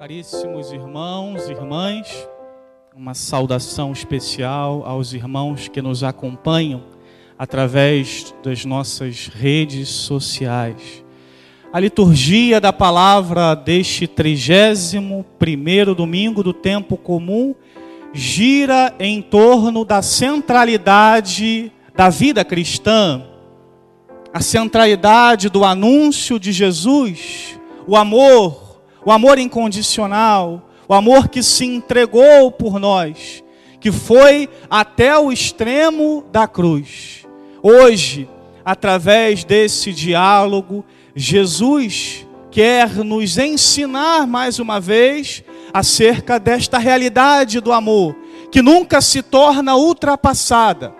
Caríssimos irmãos e irmãs, uma saudação especial aos irmãos que nos acompanham através das nossas redes sociais. A liturgia da palavra deste 31 primeiro domingo do tempo comum gira em torno da centralidade da vida cristã, a centralidade do anúncio de Jesus, o amor, o amor incondicional, o amor que se entregou por nós, que foi até o extremo da cruz. Hoje, através desse diálogo, Jesus quer nos ensinar mais uma vez acerca desta realidade do amor, que nunca se torna ultrapassada.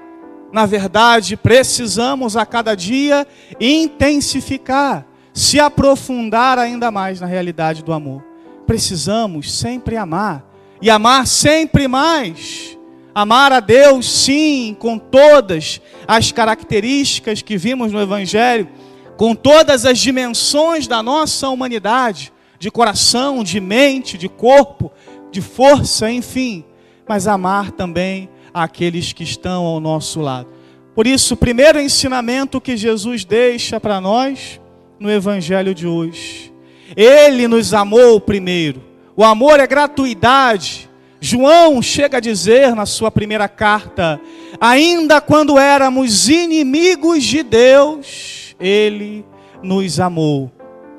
Na verdade, precisamos a cada dia intensificar, se aprofundar ainda mais na realidade do amor. Precisamos sempre amar e amar sempre mais. Amar a Deus, sim, com todas as características que vimos no Evangelho, com todas as dimensões da nossa humanidade, de coração, de mente, de corpo, de força, enfim, mas amar também aqueles que estão ao nosso lado. Por isso, o primeiro ensinamento que Jesus deixa para nós no Evangelho de hoje. Ele nos amou primeiro. O amor é gratuidade. João chega a dizer na sua primeira carta: ainda quando éramos inimigos de Deus, Ele nos amou.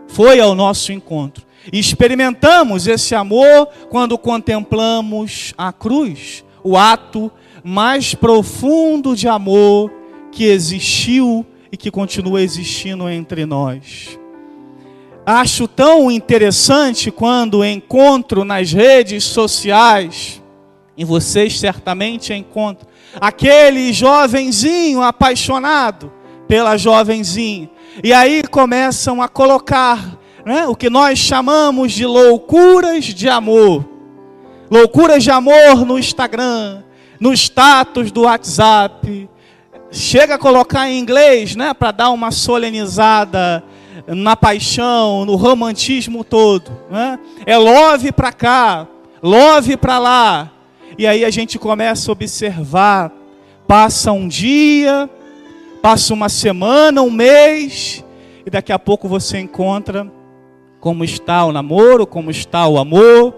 Foi ao nosso encontro. Experimentamos esse amor quando contemplamos a cruz, o ato mais profundo de amor que existiu e que continua existindo entre nós. Acho tão interessante quando encontro nas redes sociais, e vocês certamente encontram, aquele jovenzinho apaixonado pela jovenzinha. E aí começam a colocar né, o que nós chamamos de loucuras de amor. Loucuras de amor no Instagram, no status do WhatsApp. Chega a colocar em inglês, né, para dar uma solenizada na paixão, no romantismo todo. Né? É love para cá, love para lá. E aí a gente começa a observar. Passa um dia, passa uma semana, um mês, e daqui a pouco você encontra como está o namoro, como está o amor.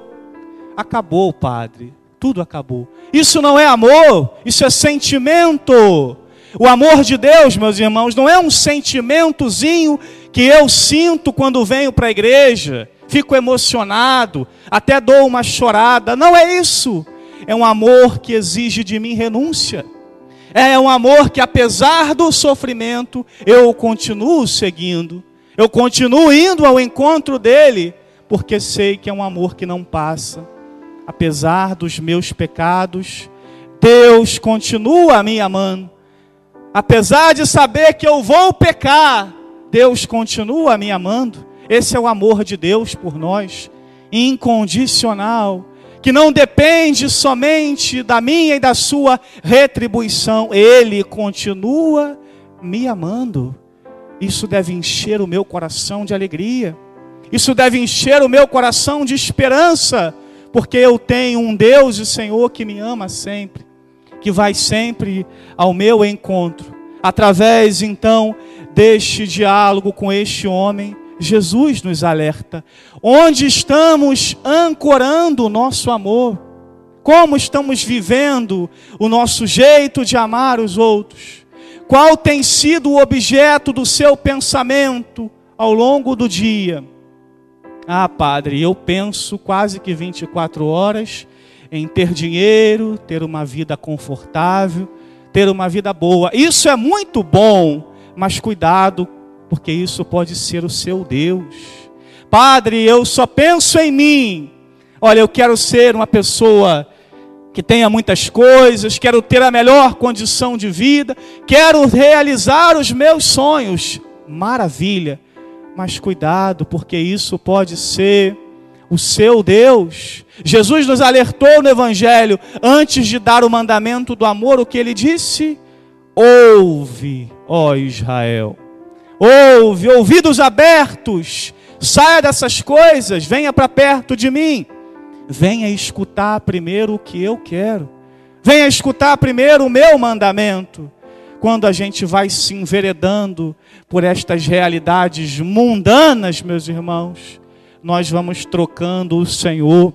Acabou, padre. Tudo acabou. Isso não é amor, isso é sentimento. O amor de Deus, meus irmãos, não é um sentimentozinho que eu sinto quando venho para a igreja, fico emocionado, até dou uma chorada. Não é isso. É um amor que exige de mim renúncia. É um amor que, apesar do sofrimento, eu continuo seguindo. Eu continuo indo ao encontro dele, porque sei que é um amor que não passa. Apesar dos meus pecados, Deus continua me amando. Apesar de saber que eu vou pecar, Deus continua me amando. Esse é o amor de Deus por nós, incondicional, que não depende somente da minha e da sua retribuição. Ele continua me amando. Isso deve encher o meu coração de alegria. Isso deve encher o meu coração de esperança, porque eu tenho um Deus e Senhor que me ama sempre, que vai sempre ao meu encontro. Através então deste diálogo com este homem, Jesus nos alerta. Onde estamos ancorando o nosso amor? Como estamos vivendo o nosso jeito de amar os outros? Qual tem sido o objeto do seu pensamento ao longo do dia? Ah, padre, eu penso quase que 24 horas em ter dinheiro, ter uma vida confortável, ter uma vida boa. Isso é muito bom, mas cuidado, porque isso pode ser o seu Deus. Padre, eu só penso em mim. Olha, eu quero ser uma pessoa que tenha muitas coisas, quero ter a melhor condição de vida, quero realizar os meus sonhos. Maravilha, mas cuidado, porque isso pode ser o seu Deus. Jesus nos alertou no Evangelho, antes de dar o mandamento do amor, o que ele disse? Ouve, ó Israel, ouve, ouvidos abertos, Saia dessas coisas, venha para perto de mim. Venha escutar primeiro o que eu quero. Venha escutar primeiro o meu mandamento. Quando a gente vai se enveredando por estas realidades mundanas, meus irmãos, nós vamos trocando o Senhor,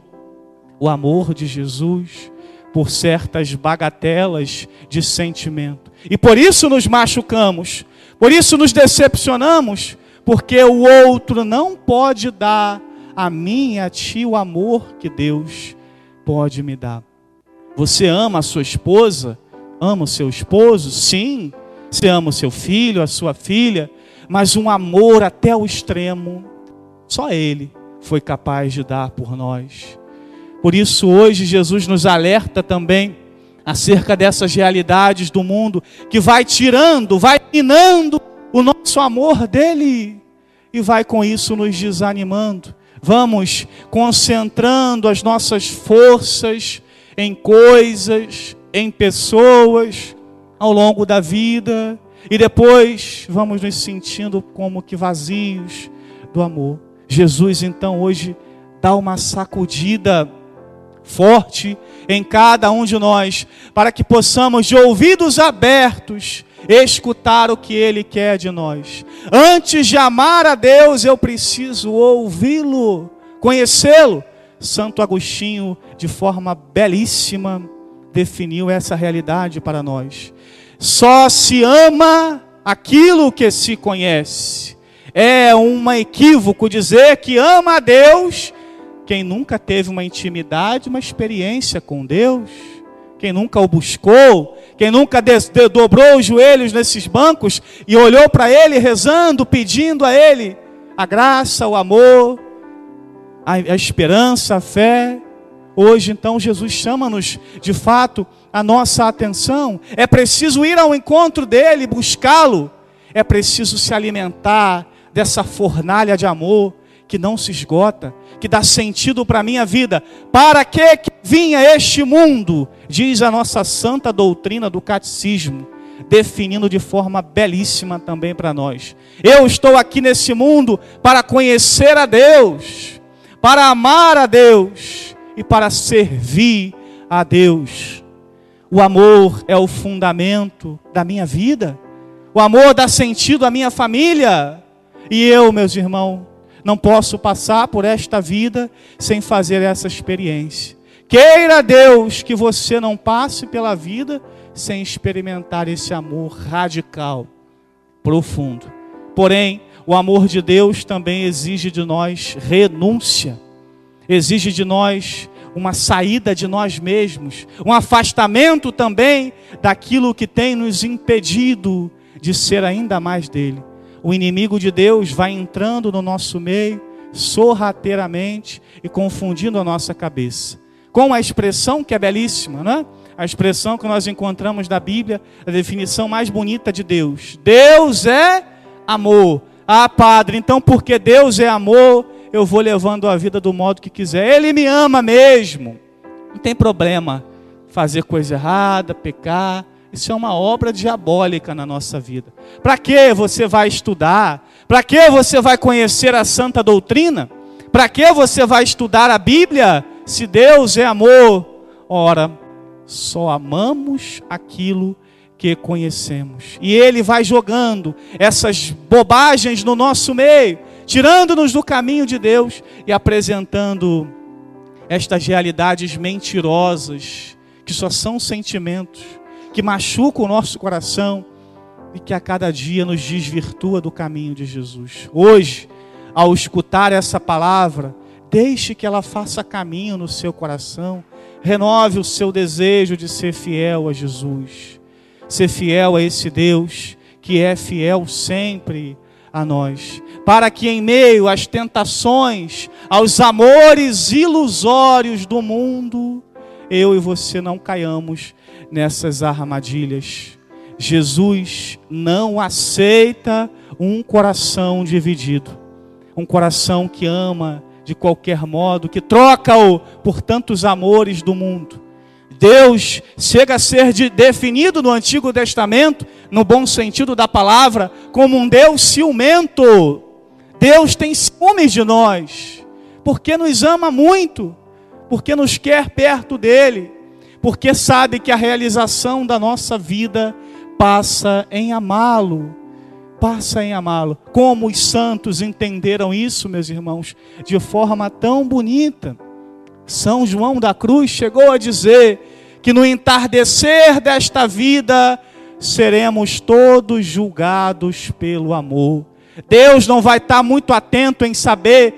o amor de Jesus, por certas bagatelas de sentimento. E por isso nos machucamos, por isso nos decepcionamos, porque o outro não pode dar a mim e a ti o amor que Deus pode me dar. Você ama a sua esposa? Ama o seu esposo? Sim. Você ama o seu filho, a sua filha? Mas um amor até o extremo, só Ele foi capaz de dar por nós. Por isso, hoje, Jesus nos alerta também acerca dessas realidades do mundo que vai tirando, vai minando o nosso amor dele e vai com isso nos desanimando. Vamos concentrando as nossas forças em coisas, em pessoas ao longo da vida e depois vamos nos sentindo como que vazios do amor. Jesus então hoje dá uma sacudida forte em cada um de nós, para que possamos, de ouvidos abertos, escutar o que Ele quer de nós. Antes de amar a Deus, eu preciso ouvi-lo, conhecê-lo. Santo Agostinho, de forma belíssima, definiu essa realidade para nós. Só se ama aquilo que se conhece. É um equívoco dizer que ama a Deus quem nunca teve uma intimidade, uma experiência com Deus, quem nunca o buscou, quem nunca dobrou os joelhos nesses bancos e olhou para Ele rezando, pedindo a Ele a graça, o amor, a, a esperança, a fé. Hoje, então, Jesus chama-nos de fato a nossa atenção. É preciso ir ao encontro dele, buscá-lo. É preciso se alimentar dessa fornalha de amor que não se esgota, que dá sentido para a minha vida. Para que, que vinha este mundo? Diz a nossa santa doutrina do catecismo, definindo de forma belíssima também para nós. Eu estou aqui nesse mundo para conhecer a Deus, para amar a Deus e para servir a Deus. O amor é o fundamento da minha vida. O amor dá sentido à minha família. E eu, meus irmãos, não posso passar por esta vida sem fazer essa experiência. Queira Deus que você não passe pela vida sem experimentar esse amor radical, profundo. Porém, o amor de Deus também exige de nós renúncia, exige de nós uma saída de nós mesmos, um afastamento também daquilo que tem nos impedido de ser ainda mais dele o inimigo de Deus vai entrando no nosso meio sorrateiramente e confundindo a nossa cabeça. Com a expressão que é belíssima, né? A expressão que nós encontramos na Bíblia, a definição mais bonita de Deus. Deus é amor. Ah, Padre, então porque Deus é amor, eu vou levando a vida do modo que quiser. Ele me ama mesmo. Não tem problema fazer coisa errada, pecar. Isso é uma obra diabólica na nossa vida. Para que você vai estudar? Para que você vai conhecer a santa doutrina? Para que você vai estudar a Bíblia? Se Deus é amor, ora, só amamos aquilo que conhecemos. E Ele vai jogando essas bobagens no nosso meio, tirando-nos do caminho de Deus e apresentando estas realidades mentirosas, que só são sentimentos que machuca o nosso coração e que a cada dia nos desvirtua do caminho de Jesus. Hoje, ao escutar essa palavra, deixe que ela faça caminho no seu coração, renove o seu desejo de ser fiel a Jesus, ser fiel a esse Deus que é fiel sempre a nós, para que em meio às tentações, aos amores ilusórios do mundo, eu e você não caiamos nessas armadilhas. Jesus não aceita um coração dividido, um coração que ama de qualquer modo, que troca-o por tantos amores do mundo. Deus chega a ser de, definido no Antigo Testamento, no bom sentido da palavra, como um Deus ciumento. Deus tem ciúmes de nós, porque nos ama muito, porque nos quer perto dele, porque sabe que a realização da nossa vida passa em amá-lo. Passa em amá-lo. Como os santos entenderam isso, meus irmãos, de forma tão bonita. São João da Cruz chegou a dizer que no entardecer desta vida seremos todos julgados pelo amor. Deus não vai estar muito atento em saber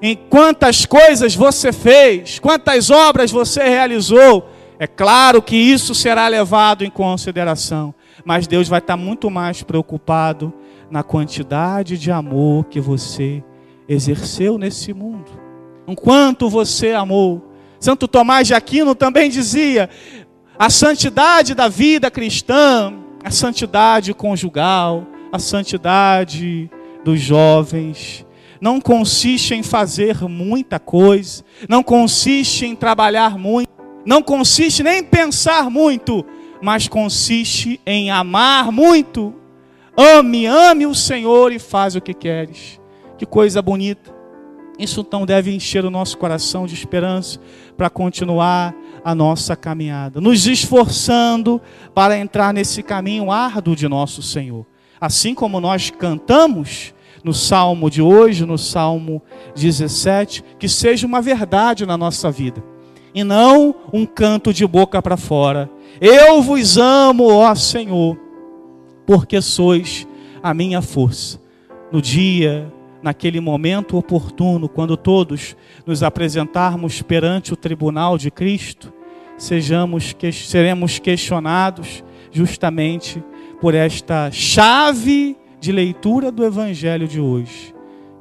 em quantas coisas você fez, quantas obras você realizou. É claro que isso será levado em consideração, mas Deus vai estar muito mais preocupado na quantidade de amor que você exerceu nesse mundo. Enquanto você amou. Santo Tomás de Aquino também dizia: a santidade da vida cristã, a santidade conjugal, a santidade dos jovens, não consiste em fazer muita coisa, não consiste em trabalhar muito, não consiste nem em pensar muito, mas consiste em amar muito. Ame, ame o Senhor e faz o que queres. Que coisa bonita. Isso então deve encher o nosso coração de esperança para continuar a nossa caminhada, nos esforçando para entrar nesse caminho árduo de nosso Senhor. Assim como nós cantamos no salmo de hoje, no salmo 17, que seja uma verdade na nossa vida e não um canto de boca para fora. Eu vos amo, ó Senhor, porque sois a minha força. No dia, naquele momento oportuno, quando todos nos apresentarmos perante o tribunal de Cristo, sejamos seremos questionados justamente por esta chave de leitura do evangelho de hoje.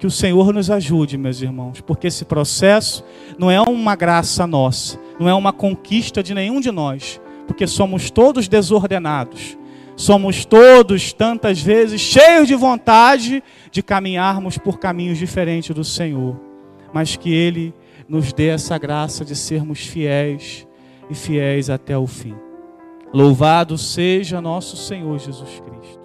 Que o Senhor nos ajude, meus irmãos, porque esse processo não é uma graça nossa, não é uma conquista de nenhum de nós, porque somos todos desordenados, somos todos, tantas vezes, cheios de vontade de caminharmos por caminhos diferentes do Senhor, mas que Ele nos dê essa graça de sermos fiéis e fiéis até o fim. Louvado seja nosso Senhor Jesus Cristo.